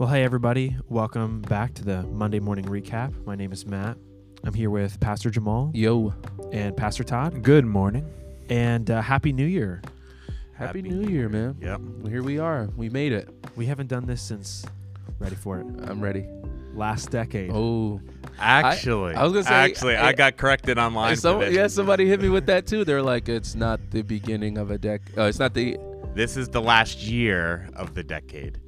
Well, hey, everybody. Welcome back to the Monday Morning Recap. My name is Matt. I'm here with Pastor Jamal Yo, and Pastor Todd. Good morning. And uh, Happy New Year. happy, New Year, man. Yep. Well, here we are. We made it. We haven't done this since, ready for it, I'm ready. last decade. Oh, Actually, I was gonna say, actually, I, I- got corrected online. some, yeah, somebody hit me with that too. They're like, it's not the beginning of a decade. Uh, it's not the. This is the last year of the decade.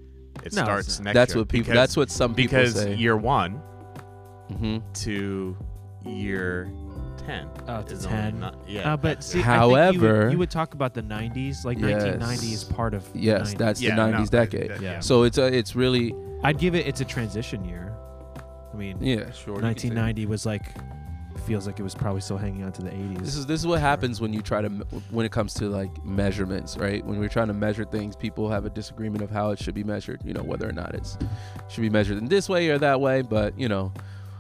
It No, starts it's next That's year. what people. because, that's what some people because say. year one hmm to year ten. Oh, to 10. Not, yeah. Uh, but see, I think you However- would, you would talk about the 90s. Like Yes. 1990 is part of. the Yes, 90s. that's yeah, the no, '90s decade. that- Yeah. So it's a, it's really I'd give it. It's a transition year. I mean, yeah, sure. you can say- 1990 was like feels like it was probably still hanging on to the 80s. This is this is what happens when you try to when it comes to like measurements, right? When we're trying to measure things, people have a disagreement of how it should be measured. You know, whether or not it's should be measured in this way or that way. But you know,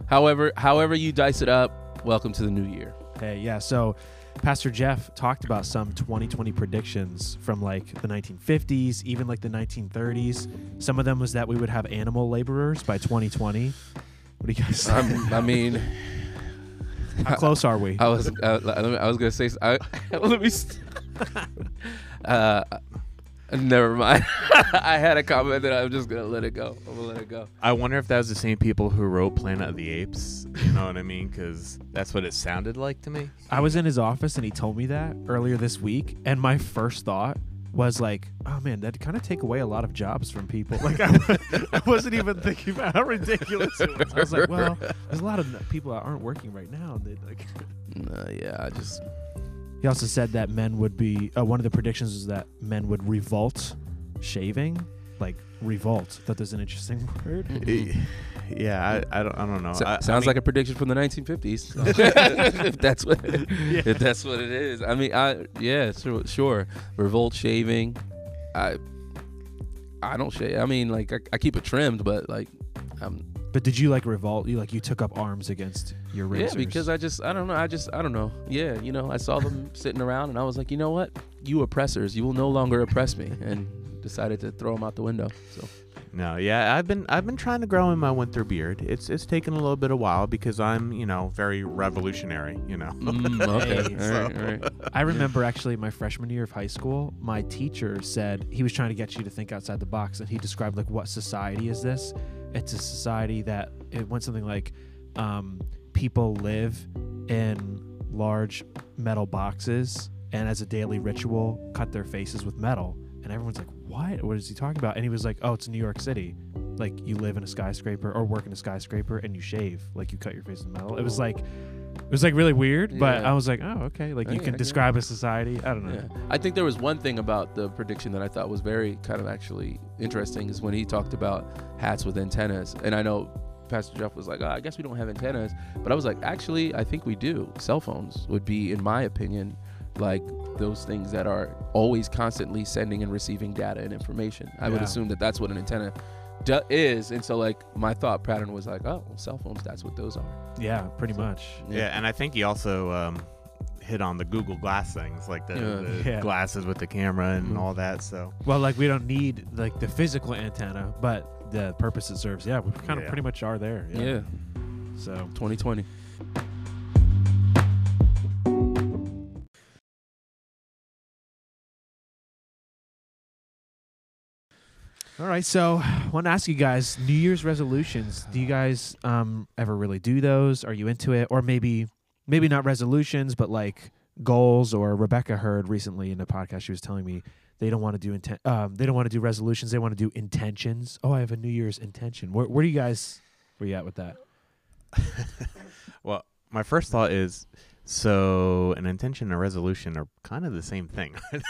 however however you dice it up, welcome to the new year. Hey, yeah. So, Pastor Jeff talked about some 2020 predictions from like the 1950s, even like the 1930s. Some of them was that we would have animal laborers by 2020. What do you guys? I mean, How close are we? I was uh, me- I was gonna say s- I, let me. st- uh, never mind. I had a comment that I'm just gonna let it go. I'm gonna let it go. I wonder if that was the same people who wrote Planet of the Apes. You know what I mean? Because that's what it sounded like to me. I was in his office and he told me that earlier this week, and my first thought was like, "Oh man, that'd kind of take away a lot of jobs from people." Like I, I wasn't even thinking about how ridiculous it was. I was like, "Well, there's a lot of people that aren't working right now." And like. No, yeah, I just He also said that men would be uh, one of the predictions was that men would revolt shaving, like revolt. Thought there's an interesting word. Yeah, I, I don't I don't know. So- I- I sounds mean, like a prediction from the 1950s. if that's what if that's what it is. I mean, I yeah, sure, sure. Revolt shaving. I I don't shave. I mean, like I, I keep it trimmed, but like um But did you like revolt? You like you took up arms against your razors? yeah, because I just I don't know. I just I don't know. Yeah, you know, I saw them sitting around and I was like, you know what? You oppressors, you will no longer oppress me, and decided to throw them out the window. So No, yeah, I've been I've been trying to grow in my winter beard. It's it's taken a little bit of while because I'm you know very revolutionary. You know. Mm, okay, Hey, all right, all right. I remember actually my freshman year of high school, my teacher said he was trying to get you to think outside the box, and he described like what society is this? It's a society that it went something like um, people live in large metal boxes, and as a daily ritual, cut their faces with metal. And everyone's like, "What? What is he talking about?" And he was like, "Oh, it's New York City. Like you live in a skyscraper or work in a skyscraper, and you shave. Like you cut your face with metal." It was like. It was like really weird, but Yeah. I was like, oh, okay. Like you I can describe a society. I don't know. Yeah. I think there was one thing about the prediction that I thought was very kind of actually interesting is when he talked about hats with antennas. And I know Pastor Jeff was like, oh, I guess we don't have antennas. But I was like, actually, I think we do. Cell phones would be, in my opinion, like those things that are always constantly sending and receiving data and information. I would assume that that's what an antenna do- is. And so, like, my thought pattern was like, oh, cell phones, that's what those are. Yeah, pretty much. Yeah, and I think he also um, hit on the Google Glass things, like the, Yeah. the Yeah. glasses with the camera and Mhm. all that. So Well, like we don't need like the physical antenna, but the purpose it serves. Yeah, we kind of pretty much are there. Yeah. yeah. So 2020. All right. So I want to ask you guys: New Year's resolutions. Do you guys um ever really do those? Are you into it, or maybe maybe not resolutions, but like goals? Or Rebecca heard recently in a podcast she was telling me they don't want to do inten- um they don't want to do resolutions. They want to do intentions. Oh, I have a New Year's intention. Where where do you guys where you at with that? well, my first thought is so an intention and a resolution are kind of the same thing. I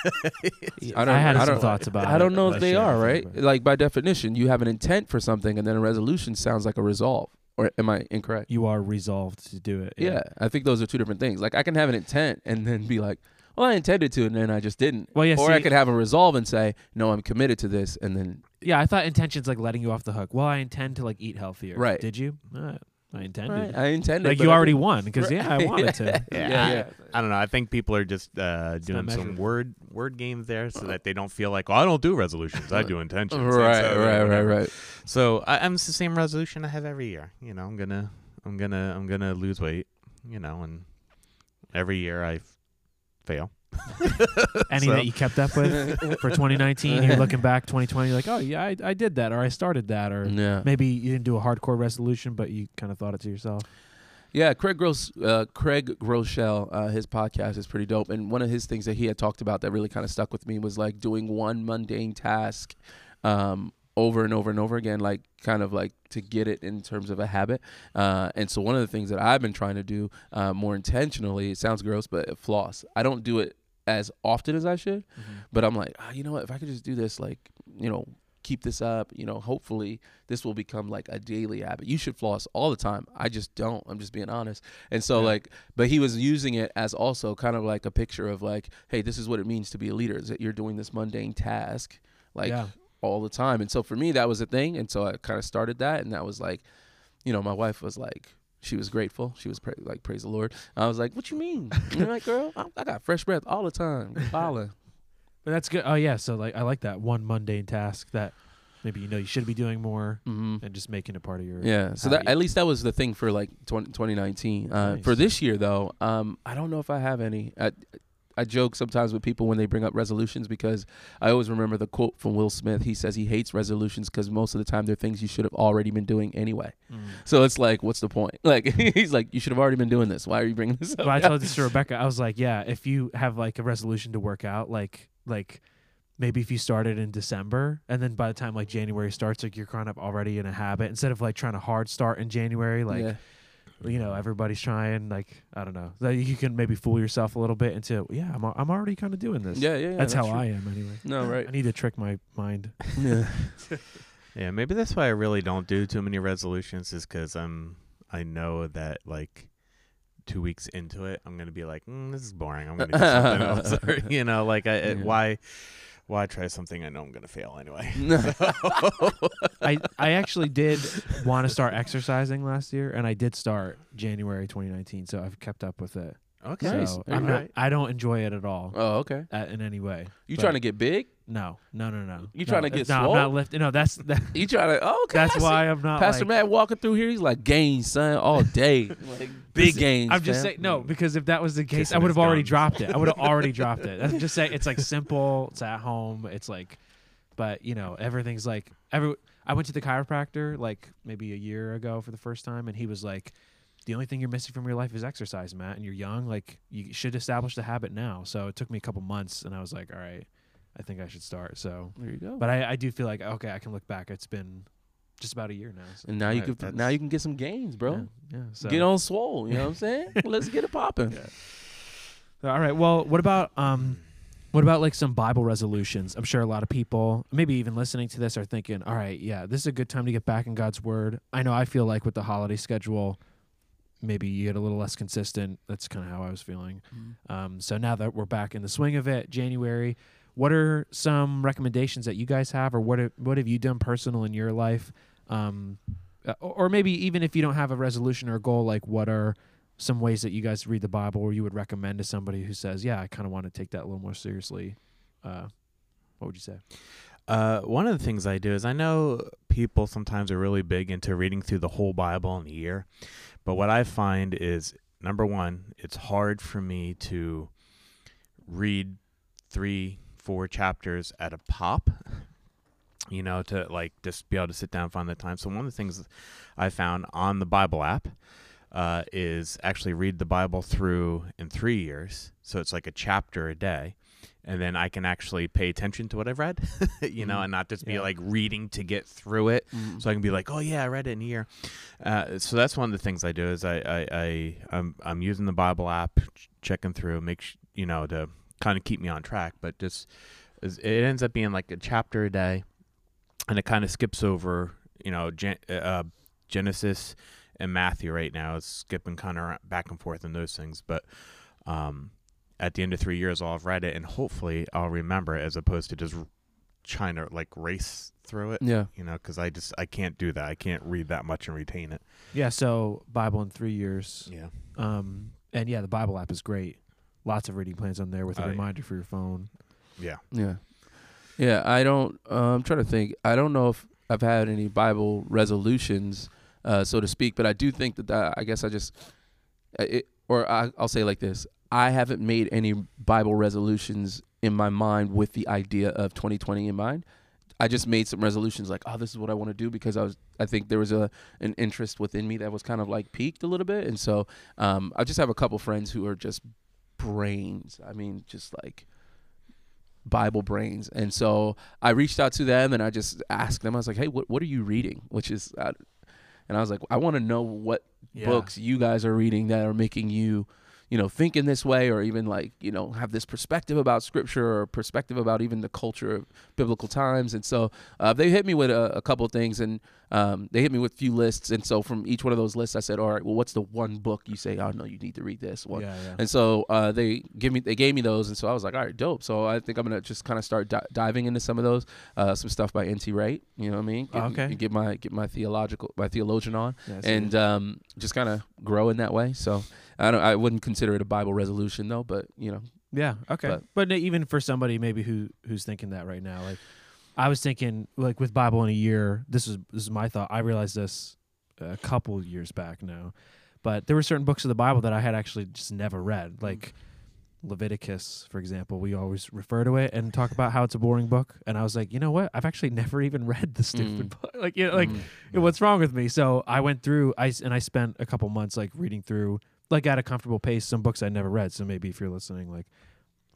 don't- I had I some don't- thoughts about. I don't know if they are right. but- Like by definition, you have an intent for something, and then a resolution sounds like a resolve. Or am I incorrect? You are resolved to do it. Yeah. I think those are two different things. Like I can have an intent and then be like, "Well, I intended to," and then I just didn't. Well, yeah. or I could have a resolve and say, "No, I'm committed to this," and then Yeah, I thought intention's like letting you off the hook. Well, I intend to like eat healthier. Right. Did you? Uh, I intended. Right, I intended. like you already won because yeah, I wanted to. Yeah, yeah, I- yeah. I don't know. I think people are just uh, doing some word word games there, so that they don't feel like, oh, I don't do resolutions. I do intentions. Right, so, right, right, right. So I, I'm it's the same resolution I have every year. You know, I'm gonna, I'm gonna, I'm gonna lose weight. You know, and every year I f- fail. Any So- that you kept up with for 2019, you're looking back 2020, you're like, oh yeah, I, I did that, or I started that, or Yeah. maybe you didn't do a hardcore resolution, but you kind of thought it to yourself. Yeah, Craig Gross, uh, Craig Groeschel, uh, his podcast is pretty dope. And one of his things that he had talked about that really kind of stuck with me was like doing one mundane task um, over and over and over again, like kind of like to get it in terms of a habit. Uh, and so one of the things that I've been trying to do uh, more intentionally, it sounds gross, but floss. I don't do it as often as I should, but I'm like, ah, you know what? If I could just do this, like, you know, keep this up, you know, hopefully this will become like a daily habit. You should floss all the time. I just don't. I'm just being honest. And so Yeah. like, but he was using it as also kind of like a picture of like, hey, this is what it means to be a leader. Is that you're doing this mundane task like yeah. all the time. And so for me, that was a thing. And so I kind of started that, and that was like, you know, my wife was like. She was grateful. She was pra- like, "Praise the Lord." I was like, "What you mean?" You're like, "Girl, I, I got fresh breath all the time." Holla. But that's good. Oh yeah, so like I like that one mundane task that maybe you know you should be doing more mm-hmm. and just making it part of your Yeah, so that at least that was the thing for like 20, 2019. Uh, For this year though, um, I don't know if I have any. I, I joke sometimes with people when they bring up resolutions because I always remember the quote from Will Smith. He says he hates resolutions because most of the time they're things you should have already been doing anyway. Mm. So it's like, what's the point? Like he's like, you should have already been doing this. Why are you bringing this up? But I told this to Rebecca. I was like, yeah, if you have like a resolution to work out, like like maybe if you started in December and then by the time like January starts, like you're kind of already in a habit instead of like trying to hard start in January, like yeah. You know everybody's trying. Like I don't know, that you can maybe fool yourself a little bit into yeah, I'm I'm already kind of doing this. yeah, yeah, yeah, that's, how true. I am anyway. No, right. I need to trick my mind. Yeah. Yeah, maybe that's why I really don't do too many resolutions, is because I'm I know that like two weeks into it, I'm gonna be like, mm, this is boring. I'm gonna do something else. You know, like I, it- Yeah. why why try something I know I'm gonna fail anyway. I I actually did want to start exercising last year, and I did start January 2019, so I've kept up with it. Okay, So Nice. I'm not, Alright. I don't enjoy it at all oh, okay. uh, in any way. You But- trying to get big? No, no, no, no. You No, trying to get no, I'm not lifting. No, that's that, You trying to? Oh, okay. that's why I'm not. Pastor like, Matt walking through here, he's like gains, son, all day. like big This- gains. I'm just fam. saying no, mm. because if that was the case, I would have already dropped it. I would have already dropped it. I'm just saying it's like simple. It's at home. It's like, but you know, everything's like every. I went to the chiropractor like maybe a year ago for the first time, and he was like, "The only thing you're missing from your life is exercise, Matt, and you're young. Like you should establish the habit now." So it took me a couple months, and I was like, "All right, I think I should start." So, There you go. but I, I do feel like okay, I can look back. It's been just about a year now. So, and now you Right, can now you can get some gains, bro. yeah, yeah, so. Get on swole. You know what I'm saying? Let's get it popping. All right. Well, what about um, what about like some Bible resolutions? I'm sure a lot of people, maybe even listening to this, are thinking, "All right, yeah, this is a good time to get back in God's Word." I know I feel like with the holiday schedule, maybe you get a little less consistent. That's kind of how I was feeling. Um, so now that we're back in the swing of it, January, what are some recommendations that you guys have, or what have, what have you done personal in your life? Um, uh, or maybe even if you don't have a resolution or a goal, like what are some ways that you guys read the Bible, or you would recommend to somebody who says, "Yeah, I kind of want to take that a little more seriously." Uh, what would you say? Uh, one of the things I do is I know people sometimes are really big into reading through the whole Bible in a year, but what I find is number one, it's hard for me to read three, four chapters at a pop. You know, to like just be able to sit down and find the time. So one of the things I found on the Bible app uh, is actually read the Bible through in three years. So it's like a chapter a day and then I can actually pay attention to what I've read, you know, Mhm. and not just be Yeah. like reading to get through it. Mm. So I can be like, oh yeah, I read it in a year. Uh, so that's one of the things I do is I I, I I'm I'm using the Bible app, ch- checking through, make sh- you know to kind of keep me on track. But just it ends up being like a chapter a day, and it kind of skips over you know Gen- uh, Genesis and Matthew right now. It's skipping kind of back and forth in those things, but. Um, at the end of three years, I'll have read it, and hopefully, I'll remember it as opposed to just trying to like race through it. Yeah. You know, because I just I can't do that. I can't read that much and retain it. Yeah, so Bible in three years. Yeah. Um, and yeah, the Bible app is great. Lots of reading plans on there with a yeah. reminder for your phone. Yeah. Yeah. Yeah, I don't. Uh, I'm trying to think. I don't know if I've had any Bible resolutions, uh, so to speak, but I do think that, that I guess I just, uh, it, or I, I'll say it like this: I haven't made any Bible resolutions in my mind with the idea of 2020 in mind. I just made some resolutions like, oh, this is what I want to do because I was, I think there was a an interest within me that was kind of like peaked a little bit, and so um, I just have a couple friends who are just brains. I mean, just like Bible brains. And so I reached out to them and I just asked them, I was like, hey, what, what are you reading? Which is, uh, and I was like, I want to know what books you guys are reading that are making you, you know, think in this way or even like, you know, have this perspective about scripture or perspective about even the culture of biblical times. And so uh, they hit me with a, a couple of things and um, they hit me with a few lists. And so from each one of those lists, I said, all right, well, what's the one book you say, oh, no, you need to read this one? Yeah, yeah. And so uh, they give me they gave me those, and so I was like, all right, dope. So I think I'm gonna just kind of start di- diving into some of those, uh, some stuff by N.T. Wright. You know what I mean? Get, Okay. Get my get my theological my theologian on, Yeah, and um, just kind of grow in that way. So I don't I wouldn't consider it a Bible resolution though, but you know, Yeah. Okay. But- But, even for somebody maybe who who's thinking that right now, like I was thinking, like with Bible in a year, this is this is my thought. I realized this a couple years back now, but there were certain books of the Bible that I had actually just never read, like Leviticus, for example. We always refer to it and talk about how it's a boring book, and I was like, you know what? I've actually never even read the stupid Mm. book. Like, you know, like mm, what's wrong with me? So I went through, I and I spent a couple months like reading through, like at a comfortable pace, some books I never read. So maybe if you're listening, like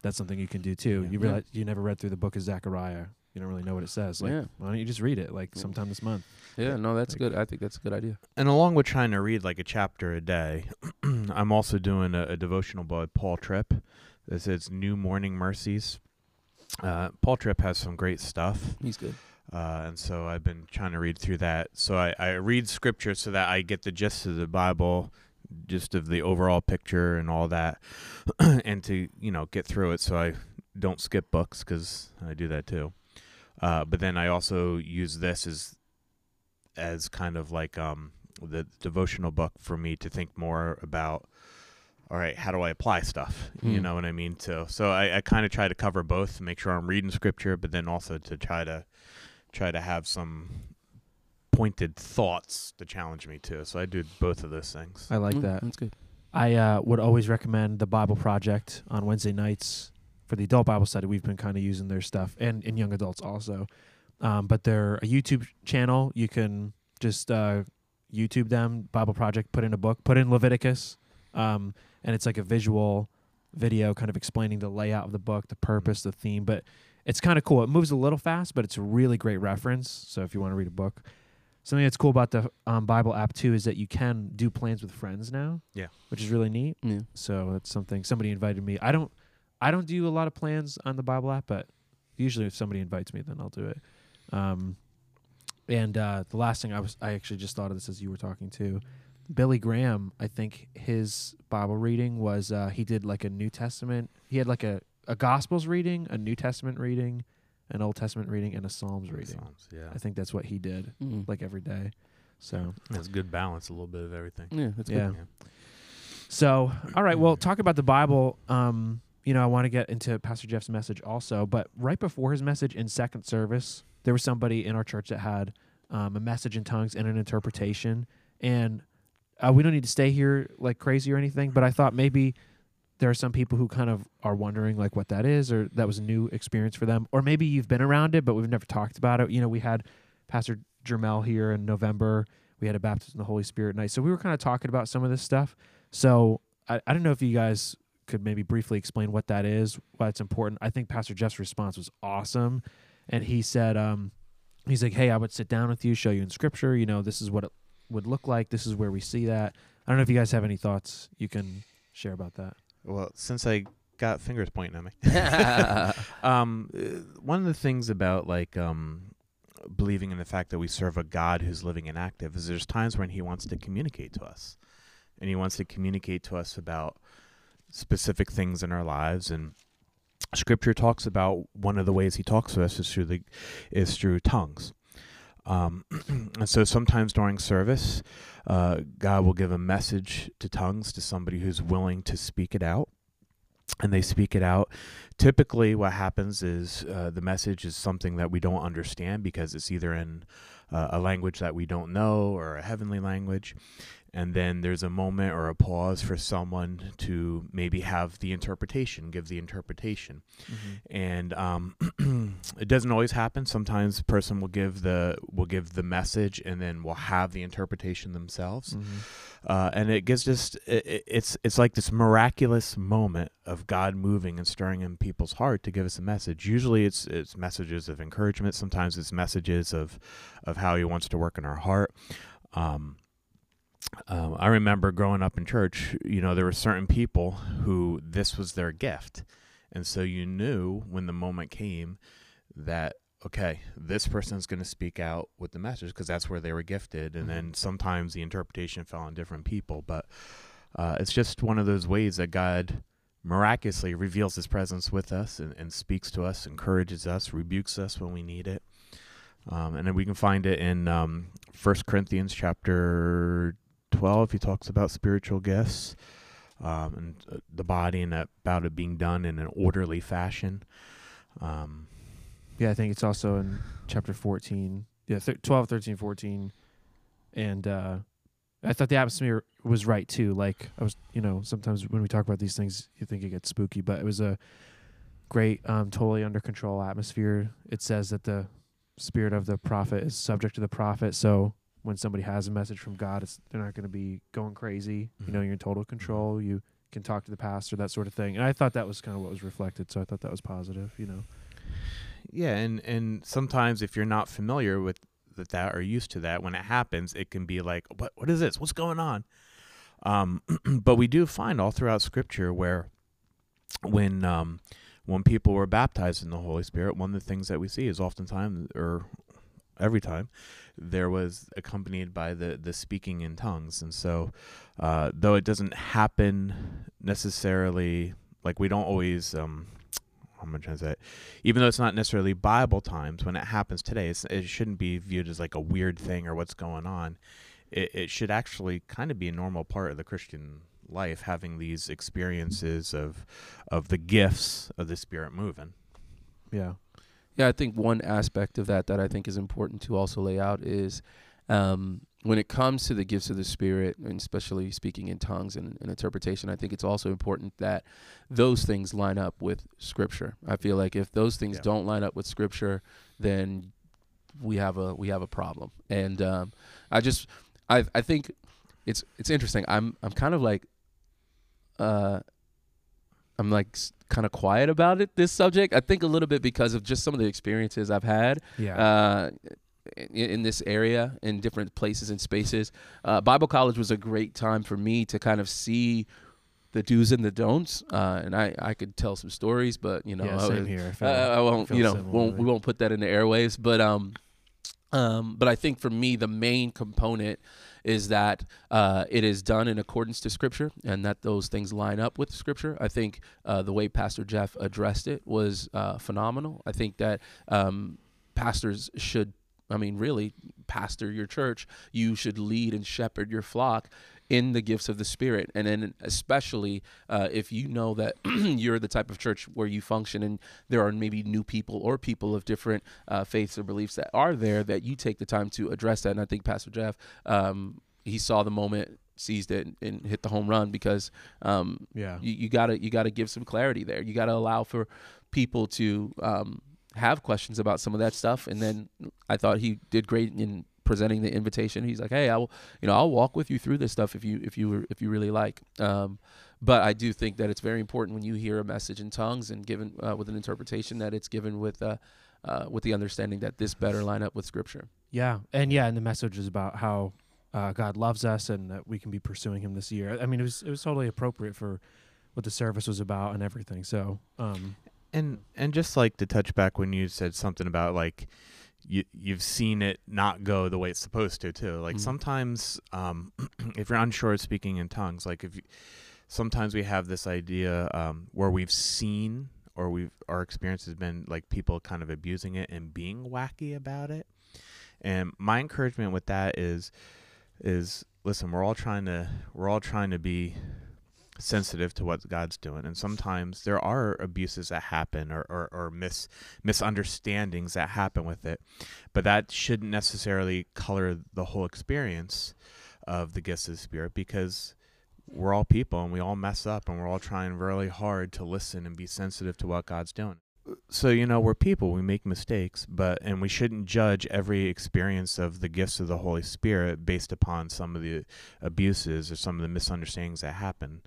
that's something you can do too. Yeah. You Yeah. realize you never read through the book of Zechariah. You don't really know what it says. Like, Yeah. why don't you just read it like sometime this month? yeah, no, that's Like- good. I think that's a good idea. And along with trying to read like a chapter a day, I'm also doing a, a devotional by Paul Tripp. This is New Morning Mercies. Uh, Paul Tripp has some great stuff. He's good. Uh, and so I've been trying to read through that. So I, I read scripture so that I get the gist of the Bible, just of the overall picture and all that, and to you know get through it so I don't skip books because I do that too. Uh, but then I also use this as as kind of like um, the devotional book for me to think more about. All right, how do I apply stuff? You Hmm. know what I mean? So, so I, I kind of try to cover both, to make sure I'm reading scripture, but then also to try to try to have some pointed thoughts to challenge me too. So I do both of those things. I like Mm, that. That's good. I uh, would always recommend the Bible Project on Wednesday nights for the adult Bible study. We've been kind of using their stuff, and in young adults also. Um, but they're a YouTube channel. You can just uh, YouTube them. Bible Project. Put in a book. Put in Leviticus, um, and it's like a visual video, kind of explaining the layout of the book, the purpose, the theme. But it's kind of cool. It moves a little fast, but it's a really great reference. So if you want to read a book. Something that's cool about the um, Bible app too is that you can do plans with friends now. Yeah. which is really neat. Yeah. So that's something somebody invited me. I don't I don't do a lot of plans on the Bible app, but usually if somebody invites me, then I'll do it. Um, and uh, the last thing I was I actually just thought of this as you were talking to Billy Graham. I think his Bible reading was uh, he did like a New Testament. He had like a a Gospels reading, a New Testament reading, an Old Testament reading, and a Psalms reading. Psalms, yeah. I think that's what he did Mm. like every day. So That's good balance, a little bit of everything. yeah, that's yeah. good. So, all right, well, talk about the Bible. Um, you know, I want to get into Pastor Jeff's message also, but right before his message in second service, there was somebody in our church that had um, a message in tongues and an interpretation. And uh, we don't need to stay here like crazy or anything, but I thought maybe there are some people who kind of are wondering like what that is, or that was a new experience for them, or maybe you've been around it, but we've never talked about it. You know, we had Pastor Jermel here in November. We had a baptism in the Holy Spirit night, so we were kind of talking about some of this stuff. So I, I don't know if you guys could maybe briefly explain what that is, why it's important. I think Pastor Jeff's response was awesome, and he said, um, he's like, "Hey, I would sit down with you, show you in Scripture. You know, this is what it would look like. This is where we see that." I don't know if you guys have any thoughts you can share about that. Well, since I got fingers pointing at me, um, uh, one of the things about like um, believing in the fact that we serve a God who's living and active is there's times when He wants to communicate to us, and He wants to communicate to us about specific things in our lives, and Scripture talks about one of the ways He talks to us is through the is through tongues. Um, and so sometimes during service, uh, God will give a message to tongues to somebody who's willing to speak it out. And they speak it out. Typically, what happens is uh, the message is something that we don't understand because it's either in uh, a language that we don't know or a heavenly language and then there's a moment or a pause for someone to maybe have the interpretation, give the interpretation, mm-hmm. and um, it doesn't always happen. Sometimes a person will give the will give the message, and then will have the interpretation themselves, mm-hmm. uh, and it gives just it, it's it's like this miraculous moment of God moving and stirring in people's heart to give us a message. Usually, it's it's messages of encouragement. Sometimes it's messages of of how He wants to work in our heart. Um, um, I remember growing up in church, you know, there were certain people who this was their gift. And so you knew when the moment came that, okay, this person's going to speak out with the message because that's where they were gifted. And mm-hmm. then sometimes the interpretation fell on different people. But uh, it's just one of those ways that God miraculously reveals his presence with us and, and speaks to us, encourages us, rebukes us when we need it. Um, and then we can find it in um, 1 Corinthians chapter 12, he talks about spiritual gifts um, and uh, the body and about it being done in an orderly fashion. Um, yeah, I think it's also in chapter 14. Yeah, th- 12, 13, 14. And uh, I thought the atmosphere was right too. Like, I was, you know, sometimes when we talk about these things, you think it gets spooky, but it was a great, um, totally under control atmosphere. It says that the spirit of the prophet is subject to the prophet. So when somebody has a message from God, it's they're not going to be going crazy. Mm-hmm. You know, you're in total control. You can talk to the pastor, that sort of thing. And I thought that was kind of what was reflected. So I thought that was positive. You know. Yeah, and and sometimes if you're not familiar with that, that or used to that, when it happens, it can be like, what what is this? What's going on? Um, but we do find all throughout Scripture where when um, when people were baptized in the Holy Spirit, one of the things that we see is oftentimes or every time there was accompanied by the the speaking in tongues and so uh, though it doesn't happen necessarily like we don't always um I'm gonna translate. It. Even though it's not necessarily Bible times, when it happens today, it shouldn't be viewed as like a weird thing or what's going on. It, it should actually kind of be a normal part of the Christian life, having these experiences of of the gifts of the Spirit moving. Yeah, yeah, I think one aspect of that that I think is important to also lay out is um, when it comes to the gifts of the Spirit, and especially speaking in tongues and, and, interpretation, I think it's also important that those things line up with Scripture. I feel like if those things yeah. don't line up with Scripture, then we have a we have a problem. And um, I just I I think it's it's interesting. I'm I'm kind of like uh I'm like kind of quiet about it this subject i think a little bit because of just some of the experiences i've had yeah. uh, in, in, this area in different places and spaces uh, bible college was a great time for me to kind of see the do's and the don'ts uh, and I, I could tell some stories but you know yeah, same I, here. I, uh, I won't you know won't, we won't put that in the airwaves but um um but I think for me the main component is that uh, it is done in accordance to Scripture and that those things line up with Scripture. I think uh, the way Pastor Jeff addressed it was uh, phenomenal. I think that um, pastors should I mean, really, pastor your church. You should lead and shepherd your flock in the gifts of the Spirit. And then, especially uh, if you know that you're the type of church where you function and there are maybe new people or people of different uh, faiths or beliefs that are there, that you take the time to address that. And I think Pastor Jeff, um, he saw the moment seized it and hit the home run because um, yeah you, you, gotta you gotta give some clarity there you gotta allow for people to um, have questions about some of that stuff and then I thought he did great in presenting the invitation. He's like, "Hey, I will, you know, I'll walk with you through this stuff if you if you if you really like." Um, but I do think that it's very important when you hear a message in tongues and given uh, with an interpretation that it's given with uh, uh, with the understanding that this better line up with Scripture. Yeah, and yeah, and the message is about how uh, God loves us and that we can be pursuing Him this year. I mean, it was it was totally appropriate for what the service was about and everything. So, um, and and just like to touch back when you said something about like you you've seen it not go the way it's supposed to too. Like mm-hmm. sometimes, um, if you're unsure of speaking in tongues, like if you, sometimes we have this idea um, where we've seen or we've our experience has been like people kind of abusing it and being wacky about it. And my encouragement with that is is listen, we're all trying to we're all trying to be sensitive to what God's doing. And sometimes there are abuses that happen or, or, or mis, misunderstandings that happen with it. But that shouldn't necessarily color the whole experience of the gifts of the Spirit because we're all people and we all mess up and we're all trying really hard to listen and be sensitive to what God's doing so you know we're people we make mistakes but and we shouldn't judge every experience of the gifts of the holy spirit based upon some of the abuses or some of the misunderstandings that happen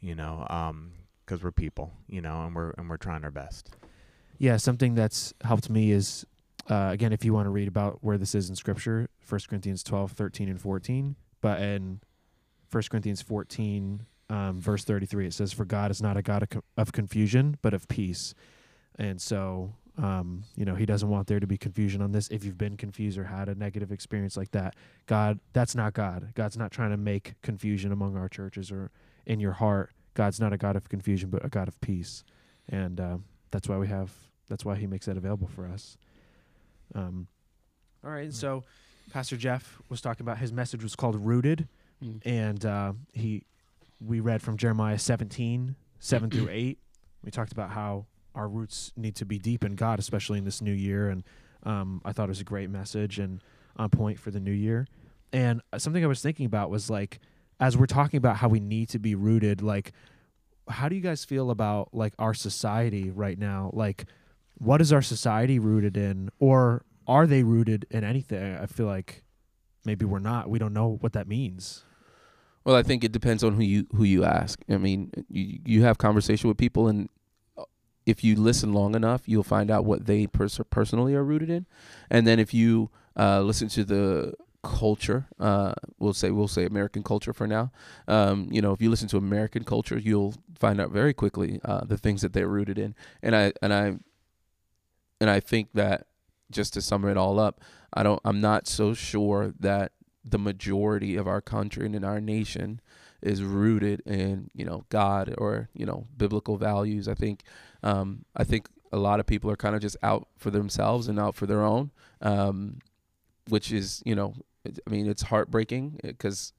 you know um because we're people you know and we're and we're trying our best Yeah, something that's helped me is uh, again, if you want to read about where this is in Scripture, 1 Corinthians 12, 13, and 14. But in 1 Corinthians 14, um, verse 33, it says, For God is not a God of confusion, but of peace. And so, um, you know, He doesn't want there to be confusion on this. If you've been confused or had a negative experience like that, God, that's not God. God's not trying to make confusion among our churches or in your heart. God's not a God of confusion, but a God of peace. And uh, that's why we have, that's why He makes that available for us. Um, all right. And so Pastor Jeff was talking about his message was called Rooted. Mm. And uh, he, we read from Jeremiah 17, 7 through 8. We talked about how our roots need to be deep in God, especially in this new year. And um, I thought it was a great message and on point for the new year. And uh, something I was thinking about was like, as we're talking about how we need to be rooted, like, how do you guys feel about like our society right now? Like, what is our society rooted in, or are they rooted in anything? I feel like maybe we're not. We don't know what that means. Well, I think it depends on who you who you ask. I mean, you you have conversation with people, and if you listen long enough, you'll find out what they pers- personally are rooted in, and then if you uh, listen to the culture, uh, we'll say we'll say American culture for now. Um, you know, if you listen to American culture, you'll find out very quickly uh, the things that they're rooted in, and I and I and I think that just to sum it all up, I don't. I'm not so sure that the majority of our country and in our nation is rooted in you know God or you know biblical values. I think um, I think a lot of people are kind of just out for themselves and out for their own, um, which is you know it- I mean it's heartbreaking because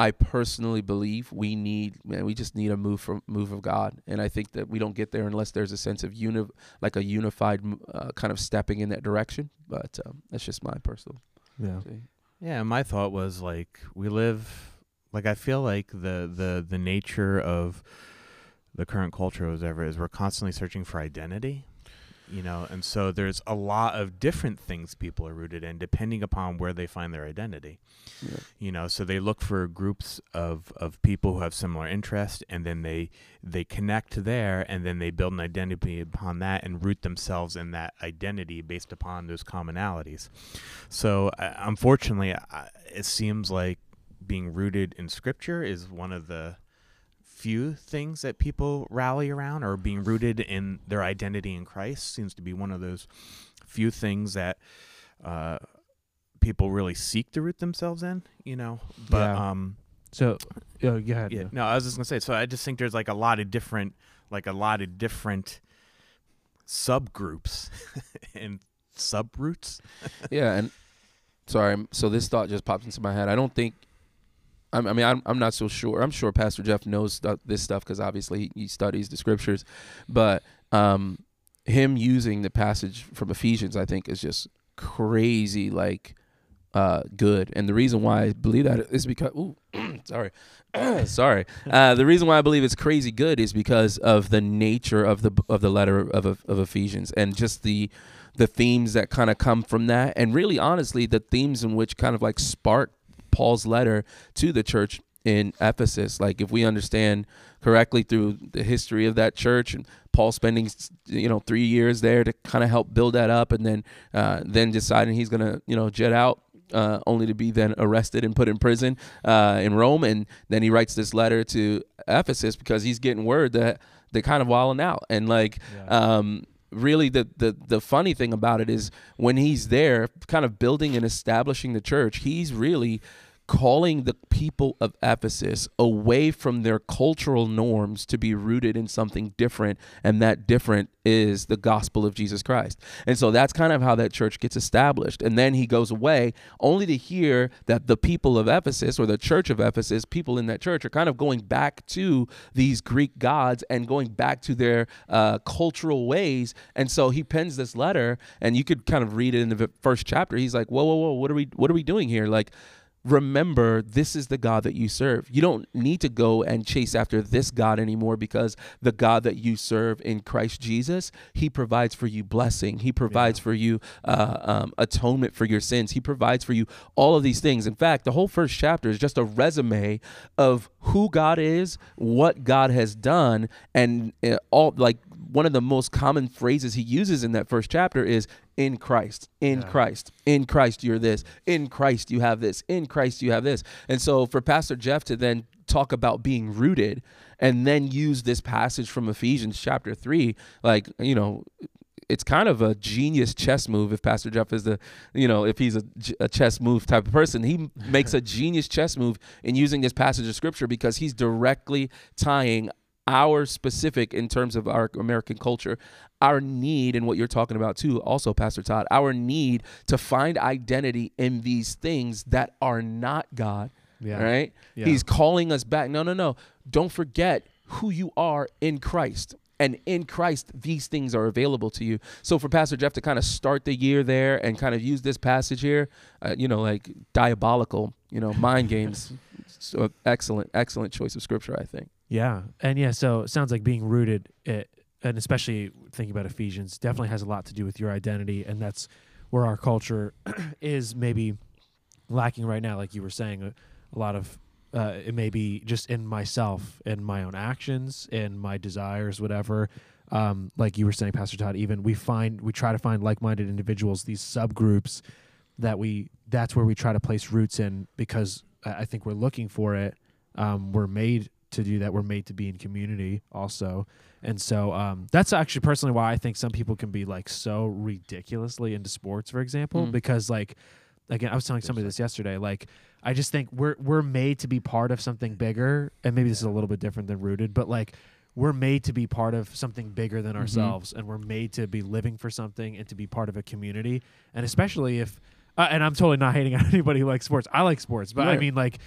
I personally believe we need man we just need a move from move of God, and I think that we don't get there unless there's a sense of uni like a unified uh, kind of stepping in that direction. But um, that's just my personal. Yeah. thing. Yeah, my thought was like we live like I feel like the the the nature of the current culture or whatever is we're constantly searching for identity. You know, and so there's a lot of different things people are rooted in depending upon where they find their identity. Yeah. You know, so they look for groups of of people who have similar interests and then they they connect there and then they build an identity upon that and root themselves in that identity based upon those commonalities. So, uh, unfortunately, I, it seems like being rooted in scripture is one of the few things that people rally around or being rooted in their identity in Christ seems to be one of those few things that uh, people really seek to root themselves in, you know. But Yeah. um So, oh, go ahead. yeah, Neil. no, I was just gonna say. So I just think there's like a lot of different, like a lot of different subgroups and subroots. yeah, and sorry, so this thought just popped into my head. I don't think. I mean, I'm, I'm not so sure. I'm sure Pastor Jeff knows this stuff because obviously he, he studies the scriptures, but um, him using the passage from Ephesians, I think, is just crazy, like uh, good. And the reason why I believe that is because, ooh, sorry, sorry. Uh, the reason why I believe it's crazy good is because of the nature of the of the letter of of, of Ephesians and just the the themes that kind of come from that, and really, honestly, the themes in which kind of like spark Paul's letter to the church in Ephesus. Like, if we understand correctly through the history of that church and Paul spending, you know, three years there to kind of help build that up, and then uh, then deciding he's gonna, you know, jet out. Uh, only to be then arrested and put in prison uh, in Rome, and then he writes this letter to Ephesus because he's getting word that they're kind of wilding out, and like um, really the, the the funny thing about it is when he's there kind of building and establishing the church he's really calling the people of Ephesus away from their cultural norms to be rooted in something different. And that different is the gospel of Jesus Christ. And so that's kind of how that church gets established. And then he goes away only to hear that the people of Ephesus or the church of Ephesus, people in that church, are kind of going back to these Greek gods and going back to their uh, cultural ways. And so he pens this letter, and you could kind of read it in the first chapter. He's like, "Whoa, whoa, whoa! What are we? What are we doing here? Like." Remember this is the God that you serve. You don't need to go and chase after this God anymore because the God that you serve in Christ Jesus, He provides for you blessing. He provides yeah. for you uh, um, atonement for your sins. He provides for you all of these things. In fact, the whole first chapter is just a resume of who God is, what God has done, and uh, all like one of the most common phrases he uses in that first chapter is in Christ, in yeah. Christ, in Christ, you're this, in Christ, you have this, in Christ, you have this. And so for Pastor Jeff to then talk about being rooted and then use this passage from Ephesians chapter 3, like, you know, it's kind of a genius chess move if Pastor Jeff is the, you know, if he's a, a chess move type of person. He makes a genius chess move in using this passage of scripture because he's directly tying our specific in terms of our American culture, our need and what you're talking about too, also, Pastor Todd, our need to find identity in these things that are not God. Yeah. Right? Yeah. He's calling us back. No, no, no. Don't forget who you are in Christ. And in Christ, these things are available to you. So for Pastor Jeff to kind of start the year there and kind of use this passage here, uh, you know, like diabolical, you know, mind games. so excellent, excellent choice of scripture, I think. Yeah, and yeah, so it sounds like being rooted, it, and especially thinking about Ephesians, definitely has a lot to do with your identity, and that's where our culture is maybe lacking right now. Like you were saying, a, a lot of uh, it may be just in myself, in my own actions, in my desires, whatever. Um, like you were saying, Pastor Todd, even we find we try to find like-minded individuals, these subgroups that we that's where we try to place roots in because I think we're looking for it. Um, we're made to do that. We're made to be in community also. And so um, that's actually personally why I think some people can be like so ridiculously into sports, for example, mm. because like again, I was telling somebody this yesterday. Like, I just think we're we're made to be part of something bigger, and maybe this is a little bit different than rooted, but like we're made to be part of something bigger than mm-hmm. ourselves, and we're made to be living for something and to be part of a community, and especially if. Uh, and I'm totally not hating on anybody who likes sports. I like sports, but. I mean, like,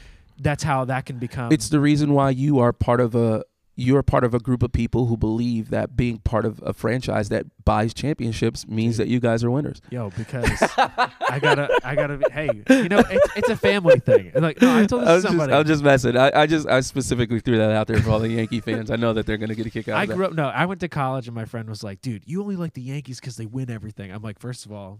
that's how that can become. It's the reason why you are part of a you're part of a group of people who believe that being part of a franchise that buys championships means that you guys are winners. Yo, because I gotta, I gotta. Be, hey, you know, it's, it's a family thing. Like, no, I told this I was somebody. Just, I'm just messing. I, I just, I specifically threw that out there for all the Yankee fans. I know that they're gonna get a kick out. Of it. I grew up. No, I went to college, and my friend was like, "Dude, you only like the Yankees because they win everything." I'm like, first of all,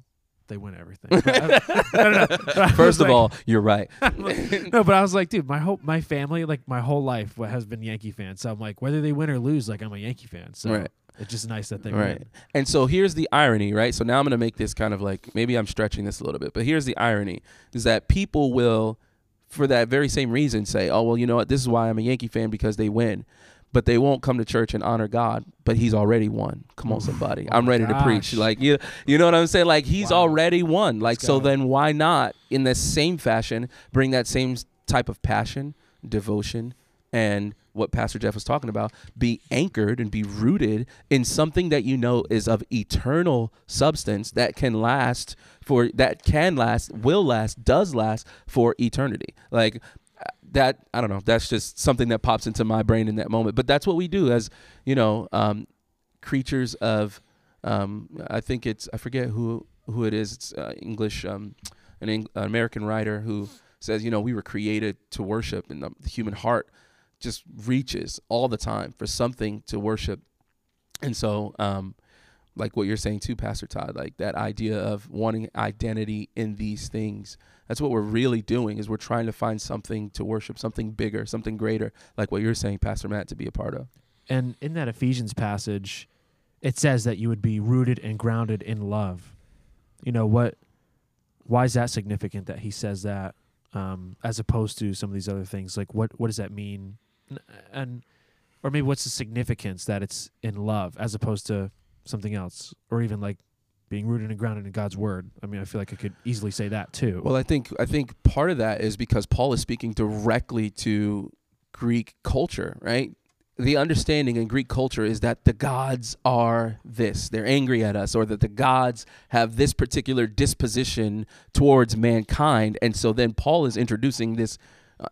they win everything. First of like, all, you're right. no, but I was like, dude, my whole my family, like my whole life, has been Yankee fans. So I'm like, whether they win or lose, like I'm a Yankee fan. So right. it's just nice that they right. win. And so here's the irony, right? So now I'm gonna make this kind of like maybe I'm stretching this a little bit, but here's the irony: is that people will, for that very same reason, say, oh well, you know what? This is why I'm a Yankee fan because they win but they won't come to church and honor God. But He's already won. Come on, somebody. oh I'm ready gosh. to preach. Like you, you know what I'm saying? Like He's wow. already won. Like so, then why not, in the same fashion, bring that same type of passion, devotion, and what Pastor Jeff was talking about, be anchored and be rooted in something that you know is of eternal substance that can last for that can last, will last, does last for eternity. Like that I don't know. That's just something that pops into my brain in that moment. But that's what we do as you know, um, creatures of. Um, I think it's I forget who who it is. It's uh, English, um, an, Eng- an American writer who says, you know, we were created to worship, and the, the human heart just reaches all the time for something to worship. And so, um, like what you're saying too, Pastor Todd, like that idea of wanting identity in these things that's what we're really doing is we're trying to find something to worship, something bigger, something greater, like what you're saying, Pastor Matt, to be a part of. And in that Ephesians passage, it says that you would be rooted and grounded in love. You know what? Why is that significant that he says that, um, as opposed to some of these other things? Like, what what does that mean? And or maybe what's the significance that it's in love as opposed to something else, or even like being rooted and grounded in God's word. I mean, I feel like I could easily say that too. Well, I think I think part of that is because Paul is speaking directly to Greek culture, right? The understanding in Greek culture is that the gods are this. They're angry at us or that the gods have this particular disposition towards mankind. And so then Paul is introducing this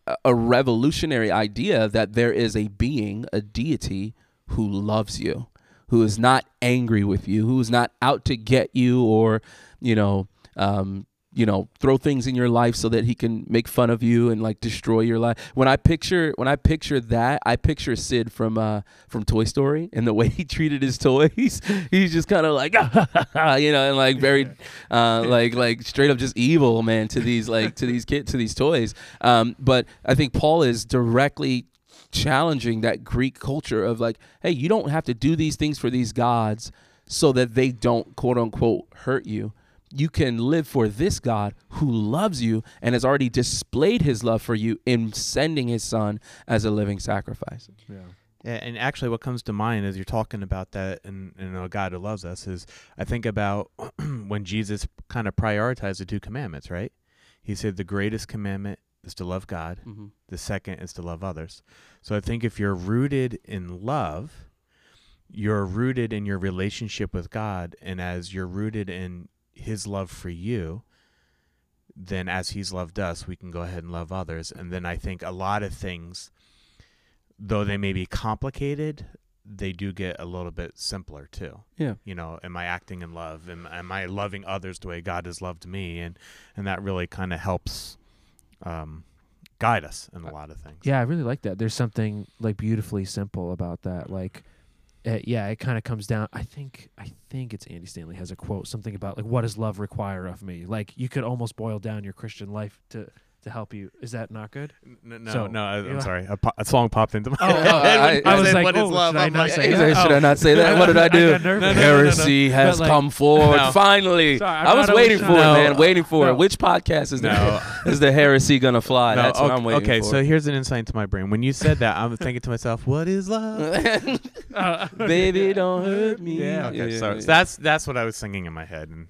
uh, a revolutionary idea that there is a being, a deity who loves you, who is not angry with you, who is not out to get you or, you know, um, you know throw things in your life so that he can make fun of you and like destroy your life. When i picture when i picture that i picture sid from uh from toy story and the way he treated his toys. He's just kind of like you know and like very uh like like straight up just evil man to these like to these kids to these toys. Um but i think paul is directly challenging that greek culture of like hey you don't have to do these things for these gods so that they don't quote unquote hurt you you can live for this God who loves you and has already displayed his love for you in sending his son as a living sacrifice. yeah. Yeah, and actually, what comes to mind as you're talking about that and, and a God who loves us is I think about when Jesus kind of prioritized the two commandments, right? He said the greatest commandment is to love God, Mm-hmm. the second is to love others. So I think if you're rooted in love, you're rooted in your relationship with God, and as you're rooted in His love for you, then as He's loved us, we can go ahead and love others. And then I think a lot of things, though they may be complicated, they do get a little bit simpler too. Yeah. You know, am I acting in love? Am, am I loving others the way God has loved me? And and that really kind of helps um, guide us in a lot of things. Yeah, I really like that. There's something like beautifully simple about that. Like, uh, yeah, it kind of comes down. I think, I think it's Andy Stanley has a quote, something about like, "What does love require of me?" Like, you could almost boil down your Christian life to to help you. Is that not good? No, no, So, no I, yeah. I'm sorry. A, po- a song popped into my Oh, head. oh, I- I was like, "What is oh, love?" should I I'm not like, say Should that? I Oh. not say that? Oh. What did I do? got nervous. Heresy has like- come forward. No. Finally, Sorry, I'm was waiting for it, man. Waiting for it. Which podcast is No. the is the heresy gonna fly? No, That's what okay, I'm waiting okay, for. Okay, so here's an insight into my brain. When you said that, I'm thinking to myself, "What is love?" Baby, don't hurt me. Yeah. Okay, Yeah, so yeah. that's that's what I was singing in my head. And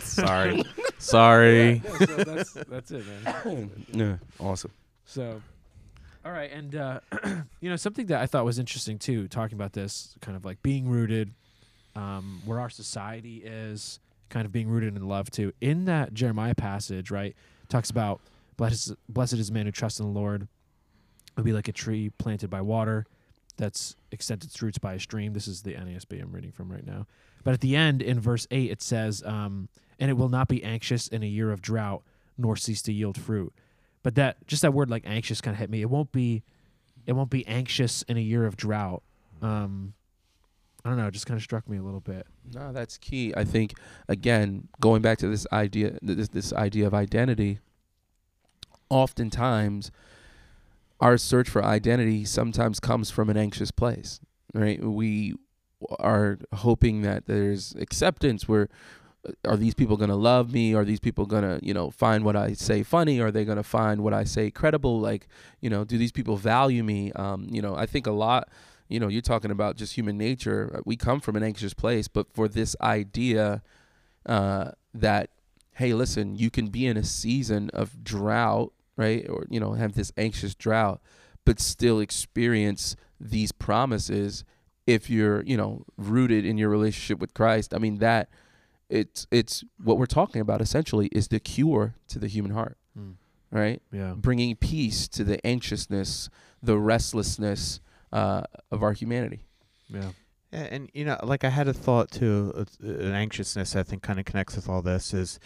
sorry, sorry. Yeah, so that's that's it, man. yeah, awesome. So, all right, and uh, you know something that I thought was interesting too, talking about this kind of like being rooted, um, where our society is, kind of being rooted in love too. In that Jeremiah passage, right, talks about blessed blessed is man who trusts in the Lord. It'll be like a tree planted by water, that's extended its roots by a stream. This is the NASB I'm reading from right now. But at the end, in verse eight, it says, um, "And it will not be anxious in a year of drought, nor cease to yield fruit." but that just that word like anxious kind of hit me. It won't be, it won't be anxious in a year of drought. Um, I don't know. It just kind of struck me a little bit. No, that's key. I think again, going back to this idea, this this idea of identity. Oftentimes, our search for identity sometimes comes from an anxious place, right? We are hoping that there's acceptance. Where are are these people going to love me? Are these people going to, you know, find what I say funny? Are they going to find what I say credible? Like, you know, do these people value me? Um, you know, I think a lot, you know, you're talking about just human nature. We come from an anxious place, but for this idea uh, that, hey, listen, you can be in a season of drought, right? Or, you know, have this anxious drought, but still experience these promises if you're, you know, rooted in your relationship with Christ. I mean, that it's it's what we're talking about essentially is the cure to the human heart, right? Yeah. Bringing peace to the anxiousness, the restlessness uh, of our humanity. Yeah. Yeah, and you know, like I had a thought too, uh, an anxiousness I think kind of connects with all this is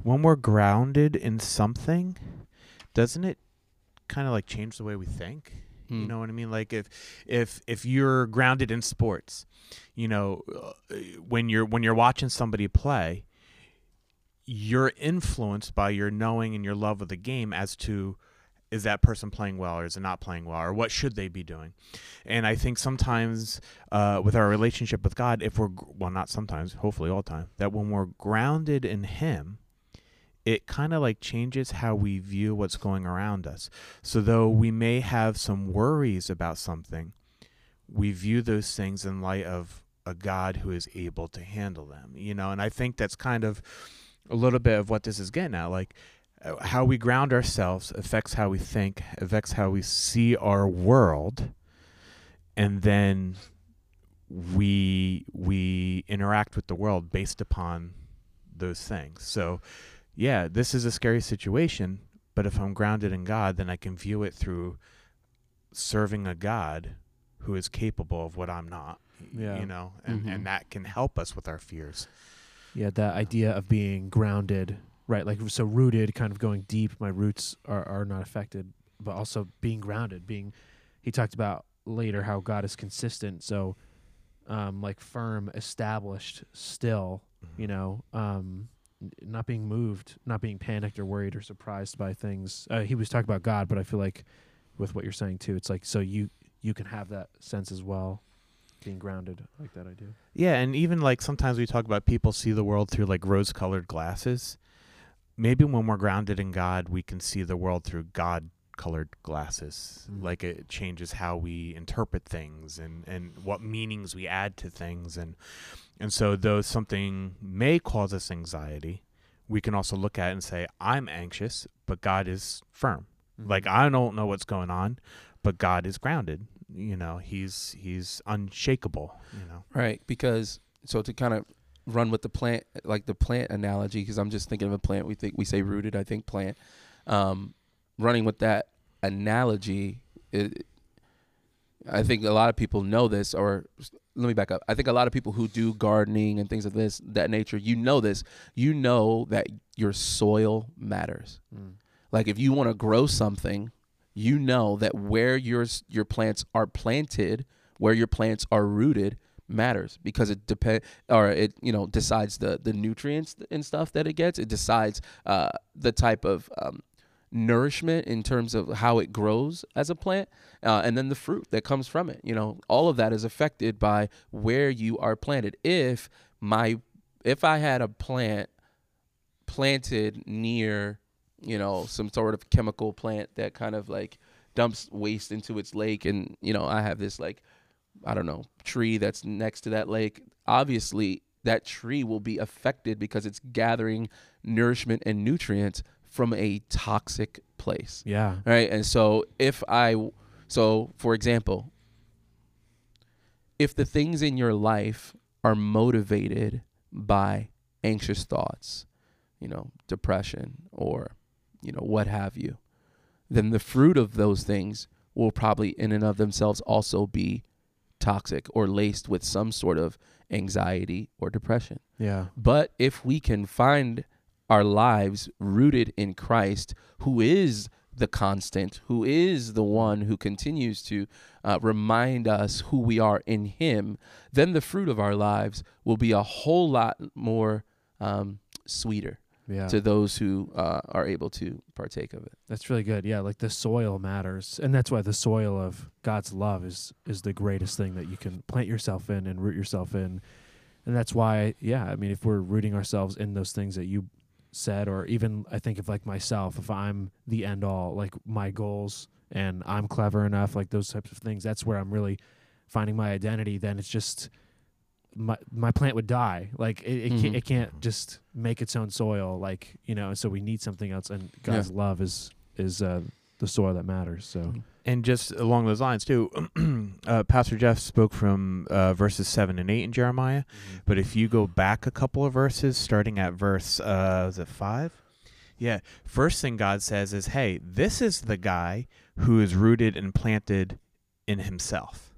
when we're grounded in something, doesn't it kind of like change the way we think? You Hmm. know what I mean? Like if if if you're grounded in sports, you know, uh, when you're when you're watching somebody play, you're influenced by your knowing and your love of the game as to is that person playing well or is it not playing well or what should they be doing and i think sometimes uh, with our relationship with god if we're well not sometimes hopefully all the time that when we're grounded in him it kind of like changes how we view what's going around us so though we may have some worries about something we view those things in light of a God who is able to handle them. You know, and I think that's kind of a little bit of what this is getting at. Like uh, how we ground ourselves affects how we think, affects how we see our world, and then we we interact with the world based upon those things. So, yeah, this is a scary situation, but if I'm grounded in God, then I can view it through serving a God who is capable of what I'm not. Yeah. You know, and, Mhm. and that can help us with our fears. Yeah, that idea of being grounded, right? Like so rooted, kind of going deep. My roots are are not affected, but also being grounded. Being, he talked about later how God is consistent. So, um, like firm, established, still. You know, um, n- not being moved, not being panicked or worried or surprised by things. Uh, he was talking about God, but I feel like with what you're saying too, it's like so you you can have that sense as well, being grounded. I like that idea. Yeah, and even like sometimes we talk about people see the world through like rose colored glasses. Maybe when we're grounded in God, we can see the world through God colored glasses. Mm. Like it changes how we interpret things and, and what meanings we add to things and and so though something may cause us anxiety, we can also look at it and say, I'm anxious, but God is firm. Like I don't know what's going on, but God is grounded. You know, he's he's unshakable, you know. Right, because so to kind of run with the plant, like the plant analogy, because I'm just thinking of a plant. We think we say rooted. I think plant. Um, running with that analogy, it, I think a lot of people know this. Or let me back up. I think a lot of people who do gardening and things of this that nature, you know this. You know that your soil matters. Mm. Like if you want to grow something, you know that where your your plants are planted, where your plants are rooted matters because it depend or it you know decides the the nutrients and stuff that it gets. It decides uh, the type of um, nourishment in terms of how it grows as a plant, uh, and then the fruit that comes from it. You know, all of that is affected by where you are planted. If my if I had a plant planted near you know some sort of chemical plant that kind of like dumps waste into its lake and you know i have this like i don't know tree that's next to that lake obviously that tree will be affected because it's gathering nourishment and nutrients from a toxic place Yeah. right and so if i so for example if the things in your life are motivated by anxious thoughts you know depression or you know what have you then the fruit of those things will probably in and of themselves also be toxic or laced with some sort of anxiety or depression Yeah. but if we can find our lives rooted in Christ, who is the constant, who is the one who continues to uh, remind us who we are in Him, then the fruit of our lives will be a whole lot more um, sweeter Yeah. to those who uh, are able to partake of it. That's really good. Yeah, like the soil matters, and that's why the soil of God's love is is the greatest thing that you can plant yourself in and root yourself in, and that's why. Yeah, I mean, if we're rooting ourselves in those things that you said, or even I think of like myself, if I'm the end all, like my goals, and I'm clever enough, like those types of things, that's where I'm really finding my identity. Then it's just my my plant would die. Like it, it, Mhm. can't, it can't just make its own soil. Like you know, so we need something else. And God's love is is uh, the soil that matters. So And just along those lines too, uh, Pastor Jeff spoke from uh, verses seven and eight in Jeremiah. But if you go back a couple of verses, starting at verse, uh, is it five? Yeah. First thing God says is, "Hey, this is the guy who is rooted and planted in Himself."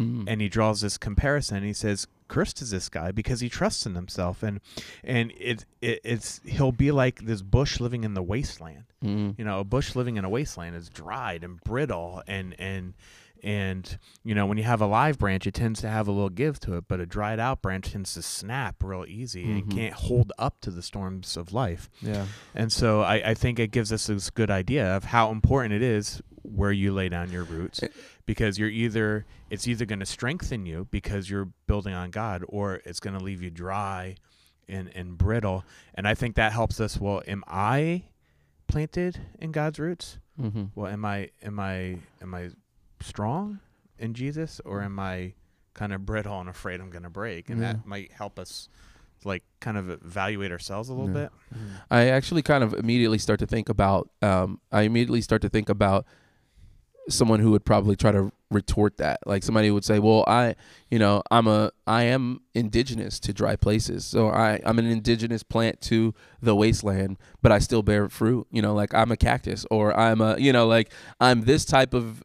Mm. And he draws this comparison. He says, "Cursed is this guy because he trusts in himself." And and it, it it's he'll be like this bush living in the wasteland Mm. you know a bush living in a wasteland is dried and brittle and and and you know when you have a live branch it tends to have a little give to it but a dried out branch tends to snap real easy Mhm. and can't hold up to the storms of life yeah, and so I, I think it gives us this good idea of how important it is where you lay down your roots Eh. Because you're either it's either going to strengthen you because you're building on god or it's going to leave you dry and, and brittle and i think that helps us well am i planted in god's roots Mm-hmm. well am i am i am i strong in jesus or am i kind of brittle and afraid I'm going to break, and Yeah. that might help us like kind of evaluate ourselves a little Yeah. bit. I actually kind of immediately start to think about. Um, I immediately start to think about someone who would probably try to retort that. Like somebody would say, "Well, I, you know, I'm a, I am indigenous to dry places, so I, I'm an indigenous plant to the wasteland, but I still bear fruit. You know, like I'm a cactus, or I'm a, you know, like I'm this type of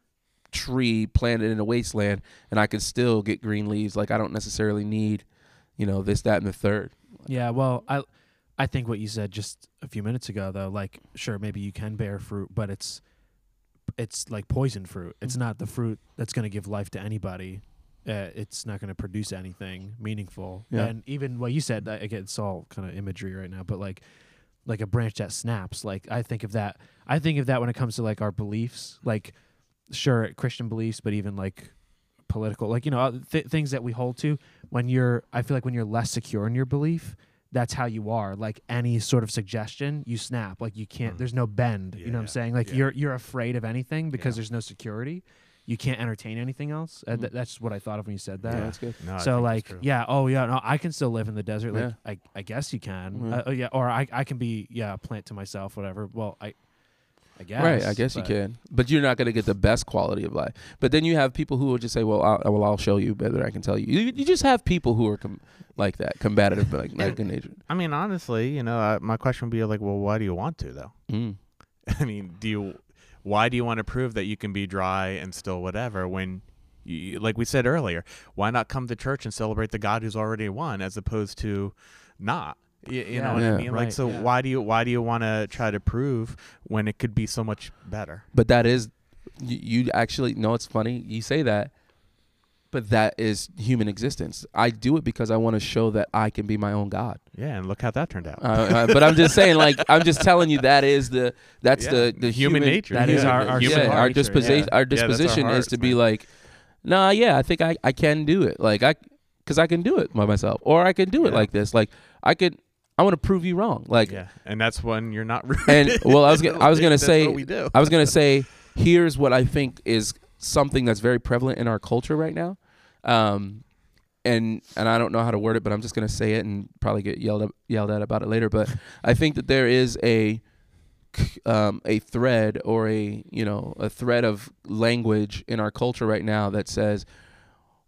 tree planted in a wasteland, and I can still get green leaves. Like I don't necessarily need, you know, this, that, and the third. Yeah, well, I I think what you said just a few minutes ago though, like sure maybe you can bear fruit, but it's it's like poison fruit. It's not the fruit that's going to give life to anybody. Uh, it's not going to produce anything meaningful. Yeah. And even what you said, I- again, it's all kind of imagery right now, but like like a branch that snaps. Like I think of that. I think of that when it comes to like our beliefs. Like sure Christian beliefs, but even like political, like you know uh, th- things that we hold to. When you're, I feel like when you're less secure in your belief, that's how you are. Like any sort of suggestion, you snap. Like you can't. Mm. There's no bend. you know what I'm saying? Like yeah. you're you're afraid of anything because Yeah. there's no security. You can't entertain anything else. Mm. th- that's what I thought of when you said that. Yeah, that's good. No, So like yeah oh yeah no I can still live in the desert like Yeah. I, I guess you can Yeah. uh, oh, yeah or I, I can be yeah a plant to myself whatever well I I guess right, I guess you can, but you're not going to get the best quality of life. But then you have people who will just say, "Well, I'll, well, I'll show you better. I can tell you." You, you just have people who are com- like that, combative, but like, like nature. I mean, honestly, you know, uh, my question would be like, well, why do you want to though? Mm. I mean, do you? Why do you want to prove that you can be dry and still whatever when? You, like we said earlier, why not come to church and celebrate the God who's already won, as opposed to not? You, you Yeah. know what Yeah. I mean? Like, so yeah. why do you why do you want to try to prove when it could be so much better? But that is, you, you actually know it's funny you say that, but that is human existence. I do it because I want to show that I can be my own God. Yeah, and look how that turned out. Uh, uh, but I'm just saying, like, I'm just telling you that is the that's Yeah, the the human nature. That is yeah, our- our yeah, human our disposition. yeah. Our Yeah, our disposition is hearts, to be man. like, nah, yeah, I think I I can do it. Like I, because I can do it by myself, or I can do it Yeah. like this. Like I could. I want to prove you wrong. Like yeah, and that's when you're not. Rooted. And, well, I was gonna- I was gonna say- we do. I was gonna say, here's what I think is something that's very prevalent in our culture right now, um, and and I don't know how to word it, but I'm just gonna say it and probably get yelled up, yelled at about it later. But I think that there is a um, a thread or a you know a thread of language in our culture right now that says,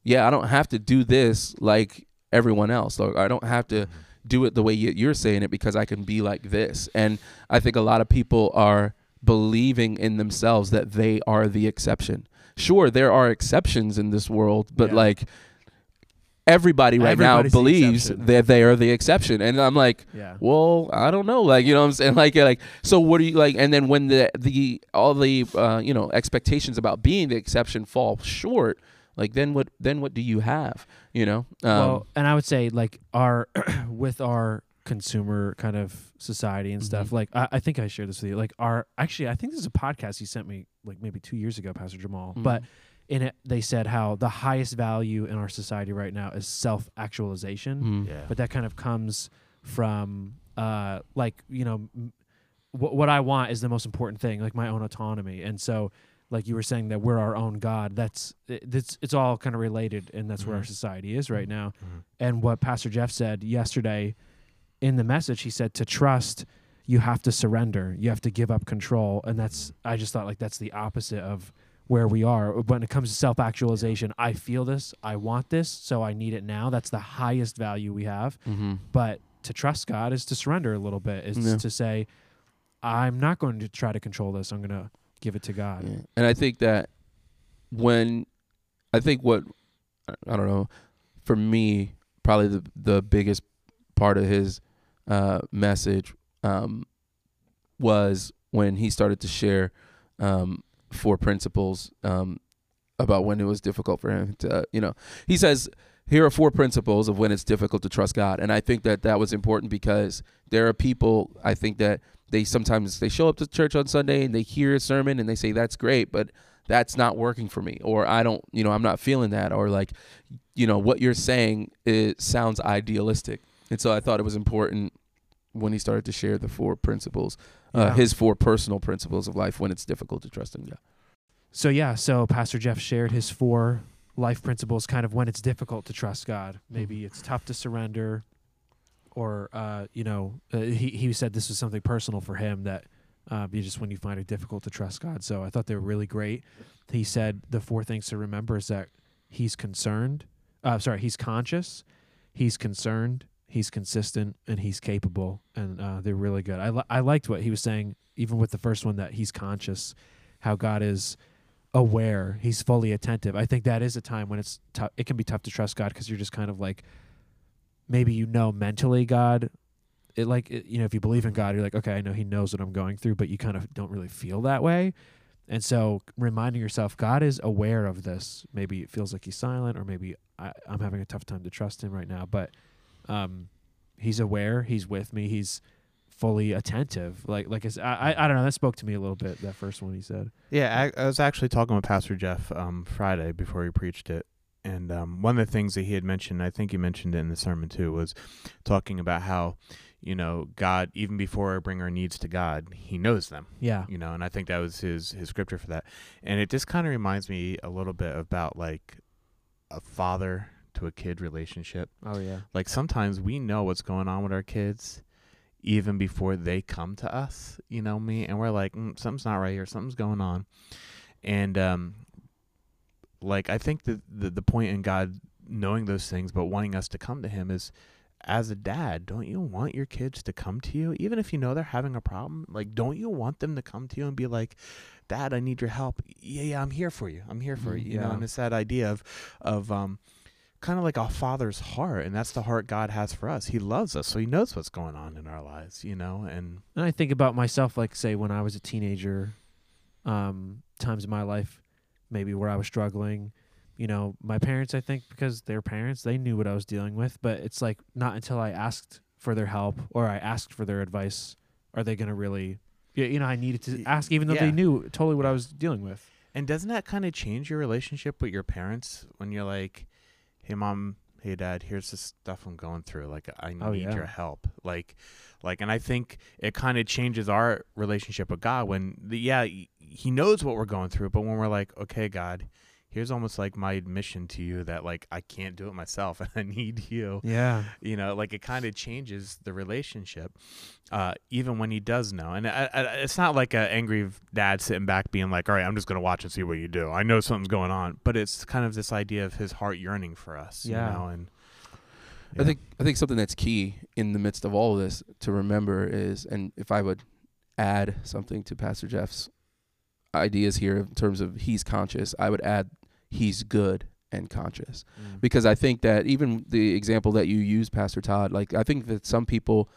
yeah, I don't have to do this like everyone else, or I don't have to do it the way you- you're saying it because I can be like this. And I think a lot of people are believing in themselves that they are the exception. Sure, there are exceptions in this world, but Yeah. like everybody right Everybody's now believes exception. that they are the exception. And I'm like, yeah well, I don't know, like you know what I'm saying, like like so what do you like? And then when the the all the uh, you know expectations about being the exception fall short, like then what then what do you have? You know, um, well, and I would say like our with our consumer kind of society and stuff. Mhm. Like I, I think I shared this with you. Like our actually, I think this is a podcast you sent me like maybe two years ago, Pastor Jamal. But mhm. in it, they said how the highest value in our society right now is self actualization. Mhm. yeah, But that kind of comes from uh like you know m- what what I want is the most important thing, like my own autonomy. And so like you were saying that we're our own god. That's it- it's it's all kind of related and that's where our Mhm. society is right now. Mhm. and what pastor jeff said yesterday in the message he said to trust you have to surrender. You have to give up control. And that's i just thought like that's the opposite of where we are. When it comes to self-actualization i feel this i want this so i need it now. That's the highest value we have. Mhm. but to trust god is to surrender a little bit is Yeah. to say i'm not going to try to control this. I'm going to give it to god Yeah. And I think that when I think what I don't know, for me, probably the the biggest part of his uh, message um, was when he started to share um, four principles um, about when it was difficult for him to, you know, he says here are four principles of when it's difficult to trust God, and I think that that was important because there are people I think that they sometimes they show up to church on Sunday and they hear a sermon and they say that's great, but that's not working for me, or I don't, you know, I'm not feeling that, or like, you know, what you're saying it sounds idealistic, and so I thought it was important when he started to share the four principles, uh, his four personal principles of life when it's difficult to trust in God. So yeah, so Pastor Jeff shared his four life principles kind of when it's difficult to trust God. Maybe Mm-hmm. it's tough to surrender, or uh, you know, uh, he he said this was something personal for him that uh, you just when you find it difficult to trust God. So I thought they were really great. He said the four things to remember is that he's concerned. Uh, sorry, he's conscious, he's concerned, he's consistent, and he's capable. And uh, they're really good. I li- I liked what he was saying, even with the first one that he's conscious, how God is aware, he's fully attentive. I think that is a time when it's tough. It can be tough to trust God because you're just kind of like, maybe you know mentally God. It like it, you know if you believe in God, you're like, okay, I know He knows what I'm going through, but you kind of don't really feel that way. And so reminding yourself, God is aware of this. Maybe it feels like He's silent, or maybe I, I'm having a tough time to trust Him right now. But um, He's aware. He's with me. He's fully attentive. Like like I I- I don't know. That spoke to me a little bit. That first one He said. Yeah, I, I was actually talking with Pastor Jeff um, Friday before he preached it, and um, one of the things that he had mentioned, I think he mentioned it in the sermon too, was talking about how, you know, God, even before I bring our needs to God, He knows them. Yeah. You know, and I think that was his his scripture for that, and it just kind of reminds me a little bit about like a father to a kid relationship. Oh yeah. Like sometimes we know what's going on with our kids even before they come to us, you know me, and we're like, mm, something's not right here, something's going on. And um like I think that the the point in God knowing those things but wanting us to come to him is as a dad, don't you want your kids to come to you even if you know they're having a problem? Like don't you want them to come to you and be like, "Dad, I need your help." Yeah, yeah, I'm here for you. I'm here for Mm, you. You know, and it's that idea of of um kind of like a father's heart and that's the heart god has for us he loves us so he knows what's going on in our lives you know and And I think about myself, like say when I was a teenager, um, times in my life, maybe where I was struggling. You know, my parents, I think, because they're parents, they knew what I was dealing with. But it's like not until I asked for their help or I asked for their advice are they going to really. Yeah, you know, I needed to ask, even though yeah. they knew totally what I was dealing with. and doesn't that kind of change your relationship with your parents when you're like hey mom hey dad here's the stuff i'm going through like i oh, need Oh, yeah. your help like like and i think it kind of changes our relationship with god when the, yeah he knows what we're going through but when we're like okay god here's almost like my admission to you that like i can't do it myself and i need you. Yeah. you know like it kind of changes the relationship uh even when he does know. And I, I, it's not like an angry dad sitting back being like all right i'm just gonna watch and see what you do. I know something's going on. But it's kind of this idea of his heart yearning for us Yeah. you know and I think I think something that's key in the midst of all of this to remember is, and if I would add something to Pastor Jeff's ideas here in terms of he's conscious, I would add he's good and conscious Mm. because I think that even the example that you use, Pastor Todd, like I think that some people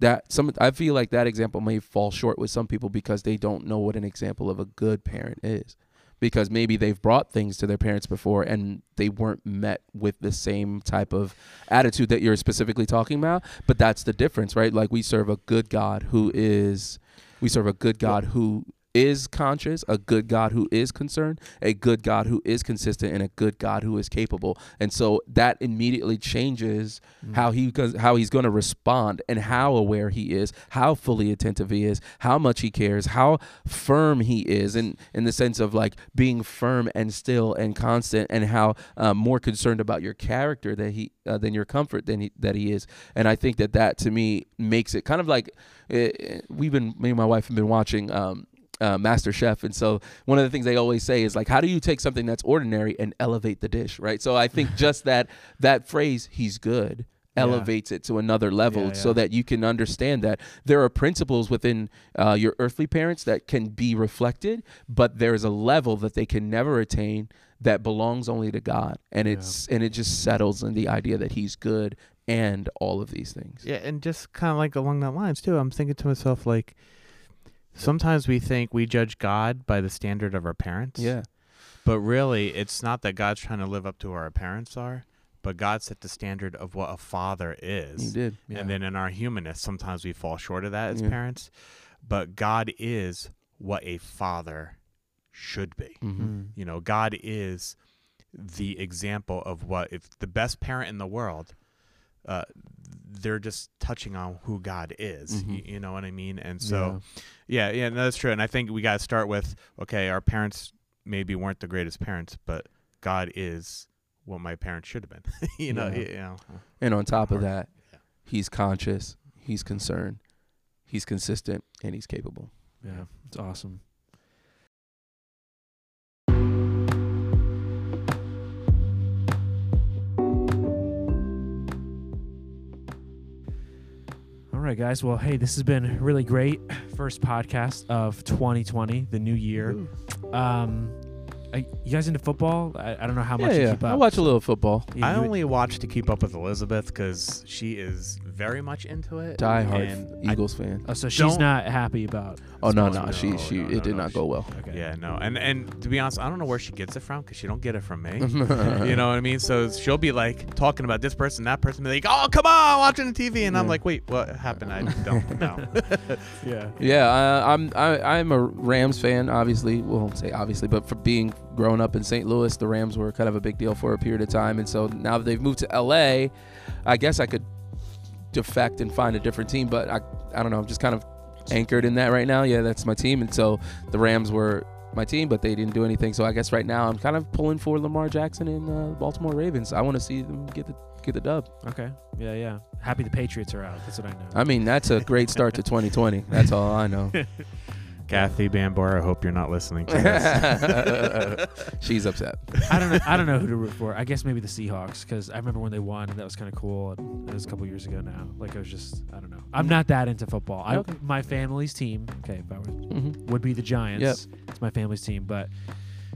that some I feel like that example may fall short with some people because they don't know what an example of a good parent is. Because maybe they've brought things to their parents before and they weren't met with the same type of attitude that you're specifically talking about. But that's the difference, right? Like we serve a good God who is, we serve a good God who is conscious, a good God who is concerned, a good God who is consistent, and a good God who is capable. And so that immediately changes Mm. how he how he's going to respond, and how aware he is, how fully attentive he is, how much he cares, how firm he is, in in the sense of like being firm and still and constant, and how um, more concerned about your character that he uh, than your comfort than he, that he is. And I think that that to me makes it kind of like uh, we've been me and my wife have been watching. Um, uh, Master Chef, and so one of the things they always say is like, how do you take something that's ordinary and elevate the dish, right? So I think just that that phrase, "he's good," Yeah. elevates it to another level Yeah, so that you can understand that there are principles within uh, your earthly parents that can be reflected, but there's a level that they can never attain that belongs only to God, and Yeah. it's and it just settles in the idea that He's good and all of these things. yeah and just kind of like along that lines too i'm thinking to myself like sometimes we think we judge god by the standard of our parents Yeah, But really, it's not that God's trying to live up to what our parents are, but God set the standard of what a father is. He is. did. Yeah. And then in our humanness, sometimes we fall short of that as Yeah. parents. But God is what a father should be. Mm-hmm. Mm. You know, God is the example of what, if the best parent in the world, uh, they're just touching on who God is. Mhm. You, you know what I mean? And so, yeah, yeah, no, that's true. And I think we got to start with okay, our parents maybe weren't the greatest parents, but God is what my parents should have been. you know, Yeah. you know. And on top of Hard. that, Yeah. he's conscious, he's concerned, he's consistent, and he's capable. Yeah, it's awesome. Right, guys. Well, hey, this has been really great. First podcast of 2020, the new year. Um, are you guys into football? I, I don't know how much Yeah, you keep up. I watch a little football. Yeah, I you- only watch to keep up with Elizabeth because she is very much into it. Die hard and I- Eagles fan. Oh, so she's don't- not happy about. Oh no, sports no, really. she No, she no, it no, did no, not she- go well. Okay. Yeah, no, and and to be honest, I don't know where she gets it from because she don't get it from me. you you know what I mean? So she'll be like talking about this person, that person, be like, "Oh, come on, watching the TV," and I'm Yeah. like, "Wait, what happened? I don't know." Yeah. Yeah, I, I'm I, I'm a Rams fan. Obviously, well, I won't say obviously, but for being grown up in St. Louis, the Rams were kind of a big deal for a period of time, and so now that they've moved to LA, I guess I could defect and find a different team. But I I don't know. I'm just kind of anchored in that right now. Yeah, that's my team, and so the Rams were my team, but they didn't do anything. So I guess right now I'm kind of pulling for Lamar Jackson and uh, Baltimore Ravens. I want to see them get the get the dub. Okay. Yeah, yeah. Happy the Patriots are out. That's what I know. I mean, that's a great start to 2020. That's all I know. Kathy Bambor, I hope you're not listening to this. She's upset. I don't know. I don't know who to root for. I guess maybe the Seahawks because I remember when they won and that was kind of cool. And it was a couple years ago now. Like I was just I don't know. I'm not that into football. I Okay. my family's team. Okay, if I were, hmm would be the Giants. It's my family's team, but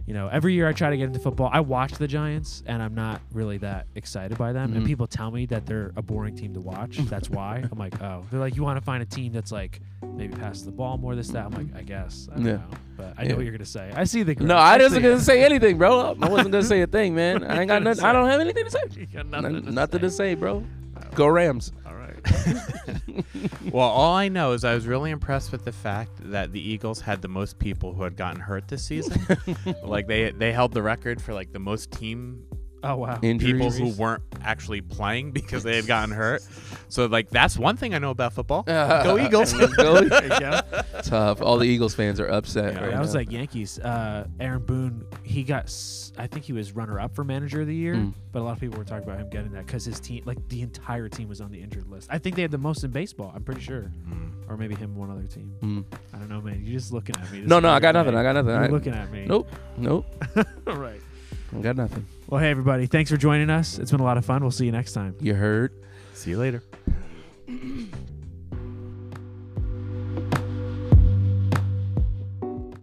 you know, every year I try to get into football. I watch the Giants and I'm not really that excited by them. And Mhm. people tell me that they're a boring team to watch. That's why. I'm like, oh, they're like, you want to find a team that's like maybe passes the ball more, this, that. I'm like, I guess. I don't Yeah. know. But I know what you're going to say. I see the. No, growth. I see wasn't gonna say anything, bro. I wasn't gonna say a thing, man. I ain't got nothing. I don't have anything to say. You got Nothing, nothing, to, nothing say. to say, bro. Go Rams. Well, all I know is I was really impressed with the fact that the Eagles had the most people who had gotten hurt this season. like they they held the record for like the most team Oh wow. Injuries. people who weren't actually playing because they had gotten hurt. So like that's one thing I know about football. Go Eagles. Go. There you go. Tough. All the Eagles fans are upset. Yeah, right I was now. like Yankees. Uh, Aaron Boone. He got. s- I think he was runner up for manager of the year. Mm. But a lot of people were talking about him getting that because his team, like the entire team, was on the injured list. I think they had the most in baseball. I'm pretty sure, Mm. or maybe him one other team. Mm. I don't know, man. You're just looking at me. This No, no, I weird got nothing. way. I got nothing. You're I, looking at me. Nope. Nope. All right. I got nothing. Well, hey everybody. Thanks for joining us. It's been a lot of fun. We'll see you next time. You heard. See you later.